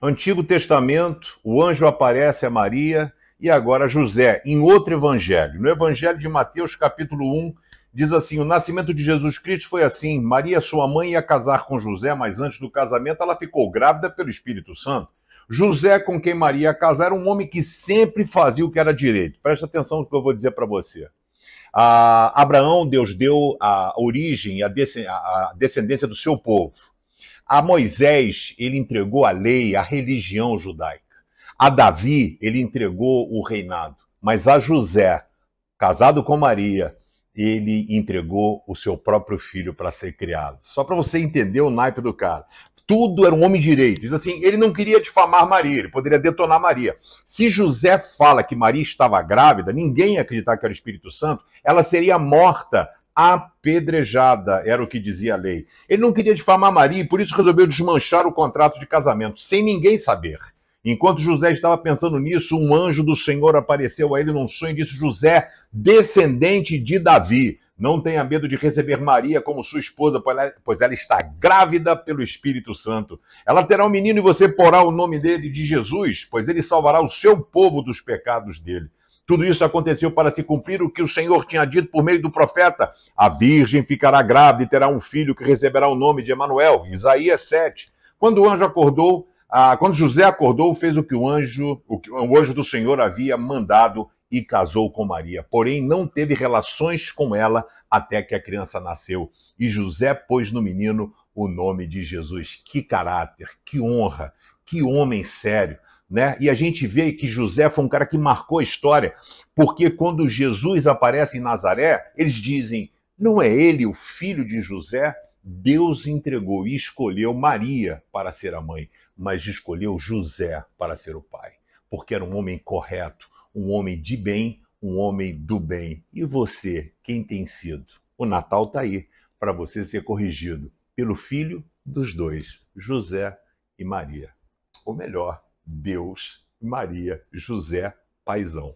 Antigo Testamento, o anjo aparece a Maria e agora José, em outro evangelho. No evangelho de Mateus, capítulo 1, diz assim: O nascimento de Jesus Cristo foi assim: Maria, sua mãe, ia casar com José, mas antes do casamento ela ficou grávida pelo Espírito Santo. José, com quem Maria ia casar, era um homem que sempre fazia o que era direito. Presta atenção no que eu vou dizer para você. A Abraão, Deus deu a origem, a descendência do seu povo. A Moisés, ele entregou a lei, a religião judaica. A Davi, ele entregou o reinado. Mas a José, casado com Maria, ele entregou o seu próprio filho para ser criado. Só para você entender o naipe do cara. Tudo era um homem direito. Diz assim, ele não queria difamar Maria, ele poderia detonar Maria. Se José fala que Maria estava grávida, ninguém ia acreditar que era o Espírito Santo, ela seria morta apedrejada, era o que dizia a lei. Ele não queria difamar Maria e por isso resolveu desmanchar o contrato de casamento, sem ninguém saber. Enquanto José estava pensando nisso, um anjo do Senhor apareceu a ele num sonho e disse: José, descendente de Davi, não tenha medo de receber Maria como sua esposa, pois ela está grávida pelo Espírito Santo. Ela terá um menino e você porá o nome dele de Jesus, pois ele salvará o seu povo dos pecados dele. Tudo isso aconteceu para se cumprir o que o Senhor tinha dito por meio do profeta: a virgem ficará grávida e terá um filho que receberá o nome de Emanuel. Isaías 7. Quando o anjo acordou, ah, quando José acordou, fez o que o anjo, o, que o anjo do Senhor havia mandado e casou com Maria. Porém, não teve relações com ela até que a criança nasceu. E José pôs no menino o nome de Jesus. Que caráter, que honra, que homem sério né? E a gente vê que José foi um cara que marcou a história, porque quando Jesus aparece em Nazaré, eles dizem: não é ele o filho de José? Deus entregou e escolheu Maria para ser a mãe, mas escolheu José para ser o pai, porque era um homem correto, um homem de bem, um homem do bem. E você, quem tem sido? O Natal está aí para você ser corrigido pelo filho dos dois, José e Maria. Ou melhor, Deus, Maria, José, Paizão.